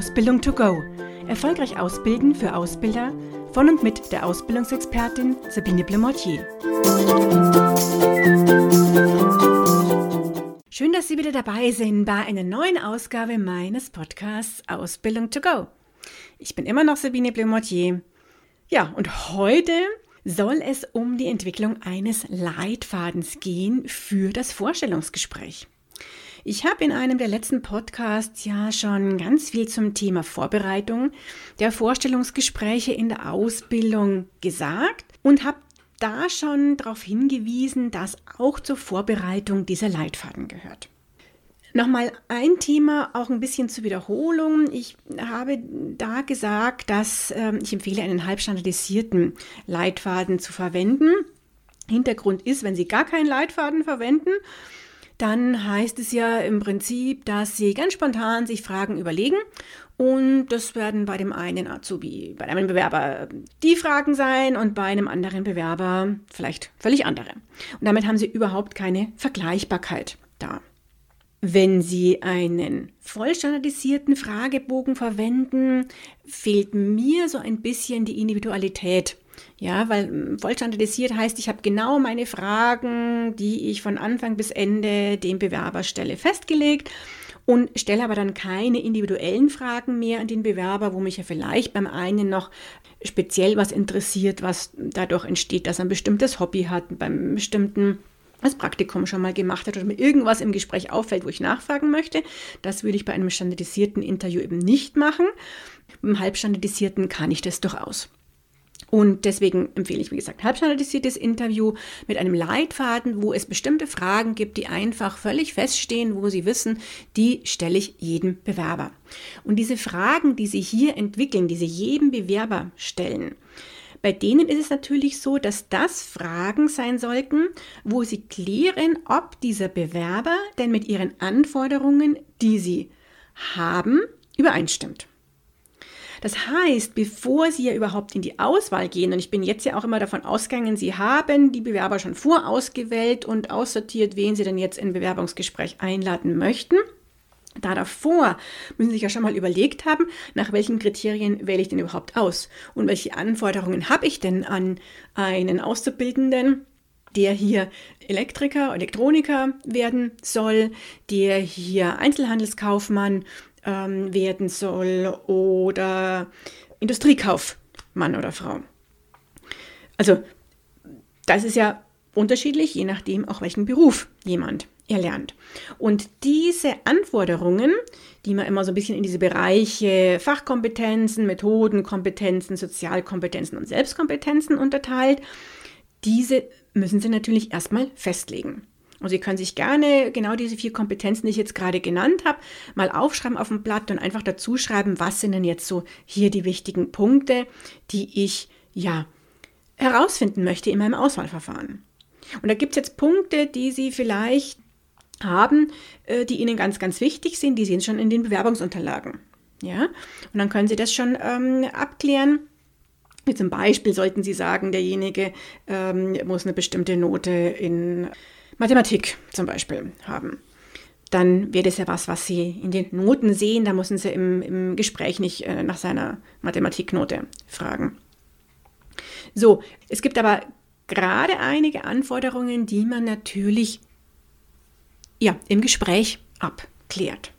Ausbildung to go. Erfolgreich ausbilden für Ausbilder von und mit der Ausbildungsexpertin Sabine Blemortier. Schön, dass Sie wieder dabei sind bei einer neuen Ausgabe meines Podcasts Ausbildung to go. Ich bin immer noch Sabine Blemortier. Ja, und heute soll es um die Entwicklung eines Leitfadens gehen für das Vorstellungsgespräch. Ich habe in einem der letzten Podcasts ja schon ganz viel zum Thema Vorbereitung der Vorstellungsgespräche in der Ausbildung gesagt und habe da schon darauf hingewiesen, dass auch zur Vorbereitung dieser Leitfaden gehört. Nochmal ein Thema, auch ein bisschen zur Wiederholung. Ich habe da gesagt, dass äh, ich empfehle, einen halbstandardisierten Leitfaden zu verwenden. Hintergrund ist, wenn Sie gar keinen Leitfaden verwenden, dann heißt es ja im Prinzip, dass Sie ganz spontan sich Fragen überlegen und das werden bei dem einen Azubi, bei einem Bewerber die Fragen sein und bei einem anderen Bewerber vielleicht völlig andere. Und damit haben Sie überhaupt keine Vergleichbarkeit da. Wenn Sie einen vollstandardisierten Fragebogen verwenden, fehlt mir so ein bisschen die Individualität ja, weil hm, vollstandardisiert heißt, ich habe genau meine Fragen, die ich von Anfang bis Ende dem Bewerber stelle, festgelegt und stelle aber dann keine individuellen Fragen mehr an den Bewerber, wo mich ja vielleicht beim einen noch speziell was interessiert, was dadurch entsteht, dass er ein bestimmtes Hobby hat, beim bestimmten das Praktikum schon mal gemacht hat oder mir irgendwas im Gespräch auffällt, wo ich nachfragen möchte. Das würde ich bei einem standardisierten Interview eben nicht machen. Beim halbstandardisierten kann ich das durchaus. Und deswegen empfehle ich, wie gesagt, halbstandardisiertes Interview mit einem Leitfaden, wo es bestimmte Fragen gibt, die einfach völlig feststehen, wo Sie wissen, die stelle ich jedem Bewerber. Und diese Fragen, die Sie hier entwickeln, die Sie jedem Bewerber stellen, bei denen ist es natürlich so, dass das Fragen sein sollten, wo Sie klären, ob dieser Bewerber denn mit Ihren Anforderungen, die Sie haben, übereinstimmt. Das heißt, bevor Sie ja überhaupt in die Auswahl gehen, und ich bin jetzt ja auch immer davon ausgegangen, Sie haben die Bewerber schon vorausgewählt und aussortiert, wen Sie denn jetzt in Bewerbungsgespräch einladen möchten. Da davor müssen Sie sich ja schon mal überlegt haben, nach welchen Kriterien wähle ich denn überhaupt aus und welche Anforderungen habe ich denn an einen Auszubildenden, der hier Elektriker, Elektroniker werden soll, der hier Einzelhandelskaufmann ähm, werden soll oder Industriekaufmann oder Frau. Also das ist ja unterschiedlich, je nachdem auch welchen Beruf jemand erlernt. Und diese Anforderungen, die man immer so ein bisschen in diese Bereiche Fachkompetenzen, Methodenkompetenzen, Sozialkompetenzen und Selbstkompetenzen unterteilt, diese müssen Sie natürlich erstmal festlegen. Und Sie können sich gerne genau diese vier Kompetenzen, die ich jetzt gerade genannt habe, mal aufschreiben auf dem Blatt und einfach dazu schreiben, was sind denn jetzt so hier die wichtigen Punkte, die ich ja herausfinden möchte in meinem Auswahlverfahren. Und da gibt es jetzt Punkte, die Sie vielleicht haben, äh, die Ihnen ganz, ganz wichtig sind, die sind schon in den Bewerbungsunterlagen. Ja, und dann können Sie das schon ähm, abklären. Wie zum Beispiel sollten Sie sagen, derjenige ähm, muss eine bestimmte Note in Mathematik zum Beispiel haben. Dann wäre das ja was, was Sie in den Noten sehen. Da müssen Sie im, im Gespräch nicht äh, nach seiner Mathematiknote fragen. So, es gibt aber gerade einige Anforderungen, die man natürlich ja, im Gespräch abklärt.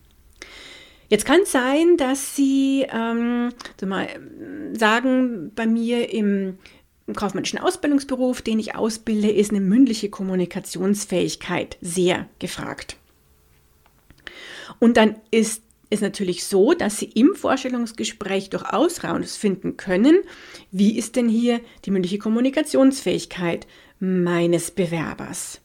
Jetzt kann es sein, dass Sie ähm, mal, sagen, bei mir im im kaufmännischen Ausbildungsberuf, den ich ausbilde, ist eine mündliche Kommunikationsfähigkeit sehr gefragt. Und dann ist es natürlich so, dass Sie im Vorstellungsgespräch durchaus rausfinden können, wie ist denn hier die mündliche Kommunikationsfähigkeit meines Bewerbers.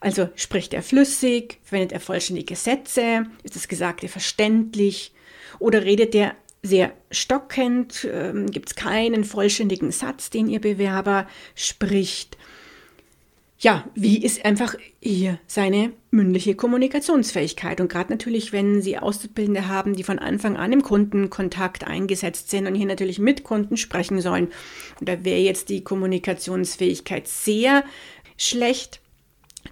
Also spricht er flüssig, verwendet er vollständige Sätze, ist das Gesagte verständlich oder redet er sehr stockend, ähm, gibt es keinen vollständigen Satz, den Ihr Bewerber spricht. Ja, wie ist einfach hier seine mündliche Kommunikationsfähigkeit? Und gerade natürlich, wenn Sie Auszubildende haben, die von Anfang an im Kundenkontakt eingesetzt sind und hier natürlich mit Kunden sprechen sollen, und da wäre jetzt die Kommunikationsfähigkeit sehr schlecht,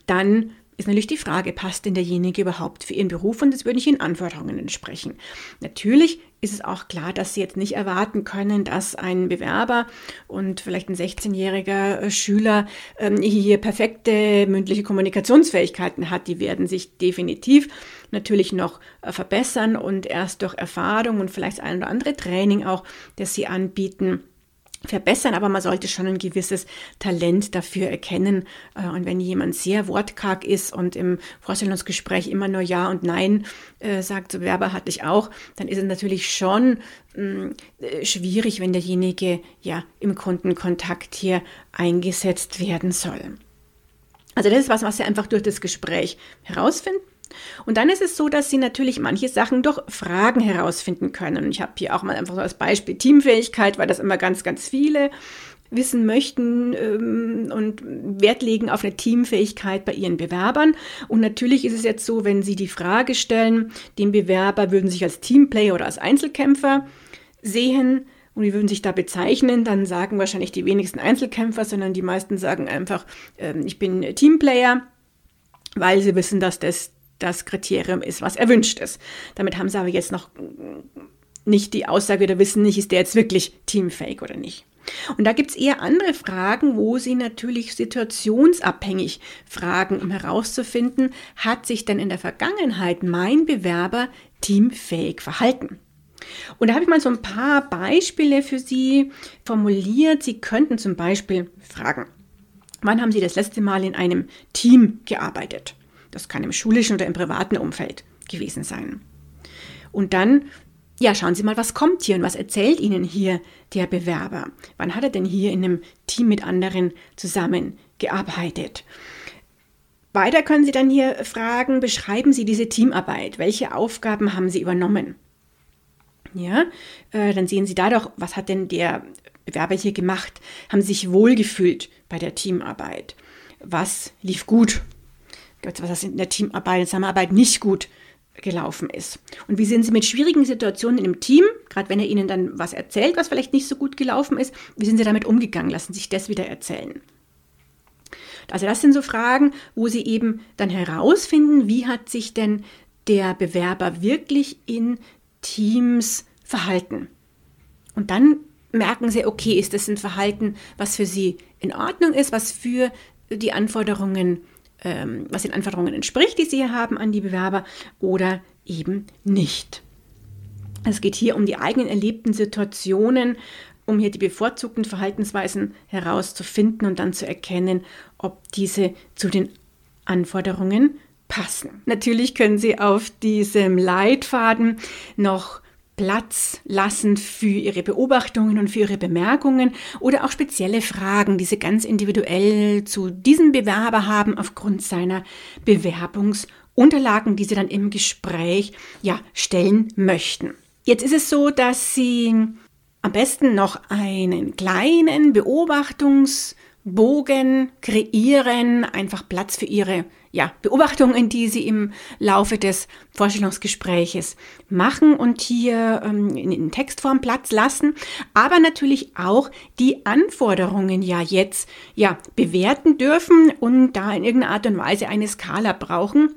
dann ist natürlich die Frage, passt denn derjenige überhaupt für Ihren Beruf und das würde nicht Ihren Anforderungen entsprechen. Natürlich ist es auch klar, dass Sie jetzt nicht erwarten können, dass ein Bewerber und vielleicht ein 16-jähriger äh, Schüler ähm, hier perfekte mündliche Kommunikationsfähigkeiten hat. Die werden sich definitiv natürlich noch äh, verbessern und erst durch Erfahrung und vielleicht ein oder andere Training auch, das Sie anbieten, verbessern, aber man sollte schon ein gewisses Talent dafür erkennen. Äh, und wenn jemand sehr wortkarg ist und im Vorstellungsgespräch immer nur Ja und Nein äh, sagt, so Werber hatte ich auch, dann ist es natürlich schon mm, äh, schwierig, wenn derjenige ja im Kundenkontakt hier eingesetzt werden soll. Also das ist was, was Sie einfach durch das Gespräch herausfinden. Und dann ist es so, dass Sie natürlich manche Sachen durch Fragen herausfinden können. Ich habe hier auch mal einfach so als Beispiel Teamfähigkeit, weil das immer ganz, ganz viele wissen möchten ähm, und Wert legen auf eine Teamfähigkeit bei ihren Bewerbern. Und natürlich ist es jetzt so, wenn Sie die Frage stellen, dem Bewerber würden sich als Teamplayer oder als Einzelkämpfer sehen und die würden sich da bezeichnen, dann sagen wahrscheinlich die wenigsten Einzelkämpfer, sondern die meisten sagen einfach, äh, ich bin Teamplayer, weil sie wissen, dass das das Kriterium ist, was erwünscht ist. Damit haben sie aber jetzt noch nicht die Aussage oder wissen nicht, ist der jetzt wirklich teamfähig oder nicht. Und da gibt es eher andere Fragen, wo Sie natürlich situationsabhängig fragen, um herauszufinden, hat sich denn in der Vergangenheit mein Bewerber teamfähig verhalten? Und da habe ich mal so ein paar Beispiele für Sie formuliert. Sie könnten zum Beispiel fragen, wann haben Sie das letzte Mal in einem Team gearbeitet? Das kann im schulischen oder im privaten Umfeld gewesen sein. Und dann, ja, schauen Sie mal, was kommt hier und was erzählt Ihnen hier der Bewerber? Wann hat er denn hier in einem Team mit anderen zusammengearbeitet? Weiter können Sie dann hier fragen, beschreiben Sie diese Teamarbeit. Welche Aufgaben haben Sie übernommen? Ja, äh, dann sehen Sie da doch, was hat denn der Bewerber hier gemacht? Haben Sie sich wohlgefühlt bei der Teamarbeit? Was lief gut? Was in der Teamarbeit, in der Zusammenarbeit nicht gut gelaufen ist. Und wie sind Sie mit schwierigen Situationen im Team, gerade wenn er Ihnen dann was erzählt, was vielleicht nicht so gut gelaufen ist, wie sind Sie damit umgegangen? Lassen Sie sich das wieder erzählen. Also das sind so Fragen, wo Sie eben dann herausfinden, wie hat sich denn der Bewerber wirklich in Teams verhalten. Und dann merken Sie, okay, ist das ein Verhalten, was für Sie in Ordnung ist, was für die Anforderungen ähm, was den Anforderungen entspricht, die Sie hier haben an die Bewerber oder eben nicht. Es geht hier um die eigenen erlebten Situationen, um hier die bevorzugten Verhaltensweisen herauszufinden und dann zu erkennen, ob diese zu den Anforderungen passen. Natürlich können Sie auf diesem Leitfaden noch Platz lassen für ihre Beobachtungen und für ihre Bemerkungen oder auch spezielle Fragen, die sie ganz individuell zu diesem Bewerber haben aufgrund seiner Bewerbungsunterlagen, die sie dann im Gespräch ja stellen möchten. Jetzt ist es so, dass sie am besten noch einen kleinen Beobachtungsbogen kreieren, einfach Platz für ihre ja, Beobachtungen, die Sie im Laufe des Vorstellungsgespräches machen und hier ähm, in, in Textform Platz lassen, aber natürlich auch die Anforderungen ja jetzt ja bewerten dürfen und da in irgendeiner Art und Weise eine Skala brauchen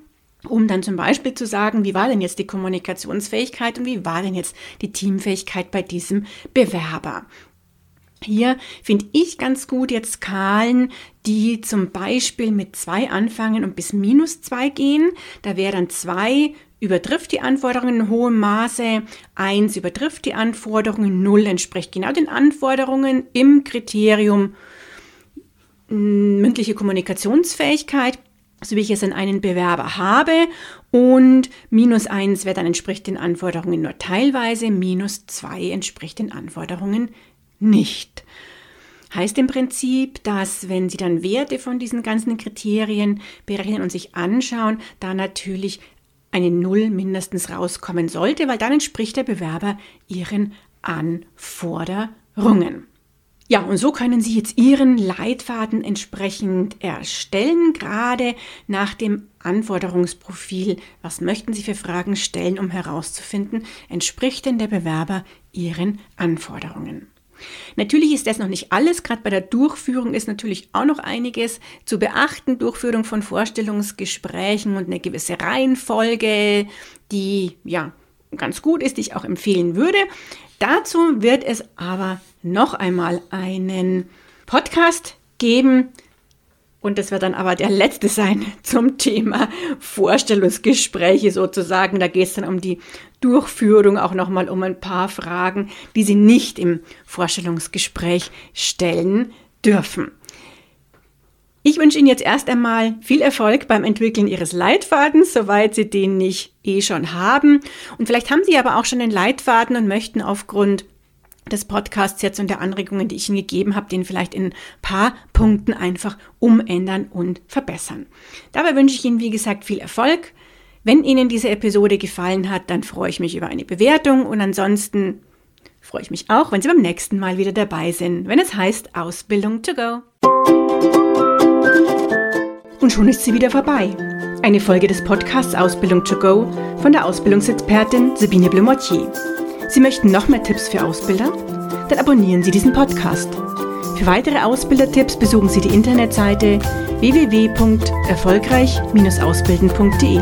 um dann zum Beispiel zu sagen, wie war denn jetzt die Kommunikationsfähigkeit und wie war denn jetzt die Teamfähigkeit bei diesem Bewerber. Hier finde ich ganz gut jetzt Skalen, die zum Beispiel mit zwei anfangen und bis minus zwei gehen. Da wäre dann zwei übertrifft die Anforderungen in hohem Maße, eins übertrifft die Anforderungen, null entspricht genau den Anforderungen im Kriterium mündliche Kommunikationsfähigkeit, so wie ich es an einen Bewerber habe. Und minus eins wäre dann entspricht den Anforderungen nur teilweise, minus zwei entspricht den Anforderungen nicht. Heißt im Prinzip, dass wenn Sie dann Werte von diesen ganzen Kriterien berechnen und sich anschauen, da natürlich eine Null mindestens rauskommen sollte, weil dann entspricht der Bewerber Ihren Anforderungen. Ja, und so können Sie jetzt Ihren Leitfaden entsprechend erstellen, gerade nach dem Anforderungsprofil. Was möchten Sie für Fragen stellen, um herauszufinden, entspricht denn der Bewerber Ihren Anforderungen? Natürlich ist das noch nicht alles. Gerade bei der Durchführung ist natürlich auch noch einiges zu beachten. Durchführung von Vorstellungsgesprächen und eine gewisse Reihenfolge, die ja ganz gut ist, die ich auch empfehlen würde. Dazu wird es aber noch einmal einen Podcast geben. Und das wird dann aber der letzte sein zum Thema Vorstellungsgespräche sozusagen. Da geht es dann um die Durchführung, auch nochmal um ein paar Fragen, die Sie nicht im Vorstellungsgespräch stellen dürfen. Ich wünsche Ihnen jetzt erst einmal viel Erfolg beim Entwickeln Ihres Leitfadens, soweit Sie den nicht eh schon haben. Und vielleicht haben Sie aber auch schon den Leitfaden und möchten aufgrund des Podcasts jetzt und der Anregungen, die ich Ihnen gegeben habe, den vielleicht in ein paar Punkten einfach umändern und verbessern. Dabei wünsche ich Ihnen, wie gesagt, viel Erfolg. Wenn Ihnen diese Episode gefallen hat, dann freue ich mich über eine Bewertung und ansonsten freue ich mich auch, wenn Sie beim nächsten Mal wieder dabei sind, wenn es heißt Ausbildung to go. Und schon ist sie wieder vorbei. Eine Folge des Podcasts Ausbildung to go von der Ausbildungsexpertin Sabine Blumotier. Sie möchten noch mehr Tipps für Ausbilder? Dann abonnieren Sie diesen Podcast. Für weitere Ausbildertipps besuchen Sie die Internetseite www.erfolgreich-ausbilden.de.